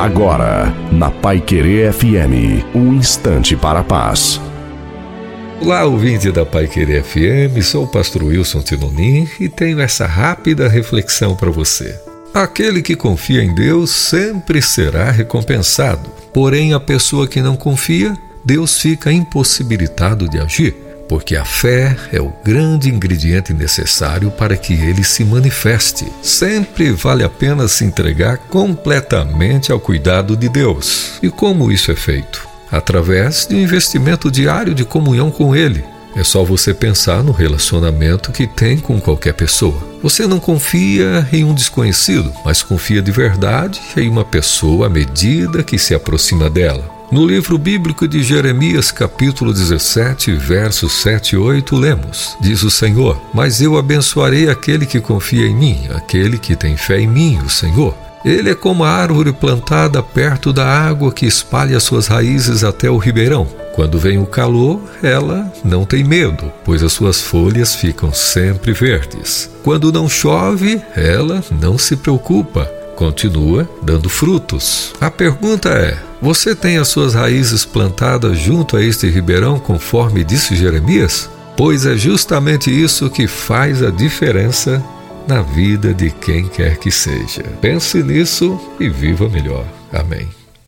Agora, na Pai Querer FM, um instante para a paz. Olá, ouvinte da Pai Querer FM, sou o pastor Wilson Tinonim e tenho essa rápida reflexão para você. Aquele que confia em Deus sempre será recompensado, porém a pessoa que não confia, Deus fica impossibilitado de agir porque a fé é o grande ingrediente necessário para que ele se manifeste. Sempre vale a pena se entregar completamente ao cuidado de Deus. E como isso é feito? Através de um investimento diário de comunhão com Ele. É só você pensar no relacionamento que tem com qualquer pessoa. Você não confia em um desconhecido, mas confia de verdade em uma pessoa à medida que se aproxima dela. No livro bíblico de Jeremias, capítulo 17, versos 7 e 8, lemos: Diz o Senhor: Mas eu abençoarei aquele que confia em mim, aquele que tem fé em mim, o Senhor. Ele é como a árvore plantada perto da água que espalha suas raízes até o ribeirão. Quando vem o calor, ela não tem medo, pois as suas folhas ficam sempre verdes. Quando não chove, ela não se preocupa continua dando frutos. A pergunta é: você tem as suas raízes plantadas junto a este ribeirão, conforme disse Jeremias? Pois é justamente isso que faz a diferença na vida de quem quer que seja. Pense nisso e viva melhor. Amém.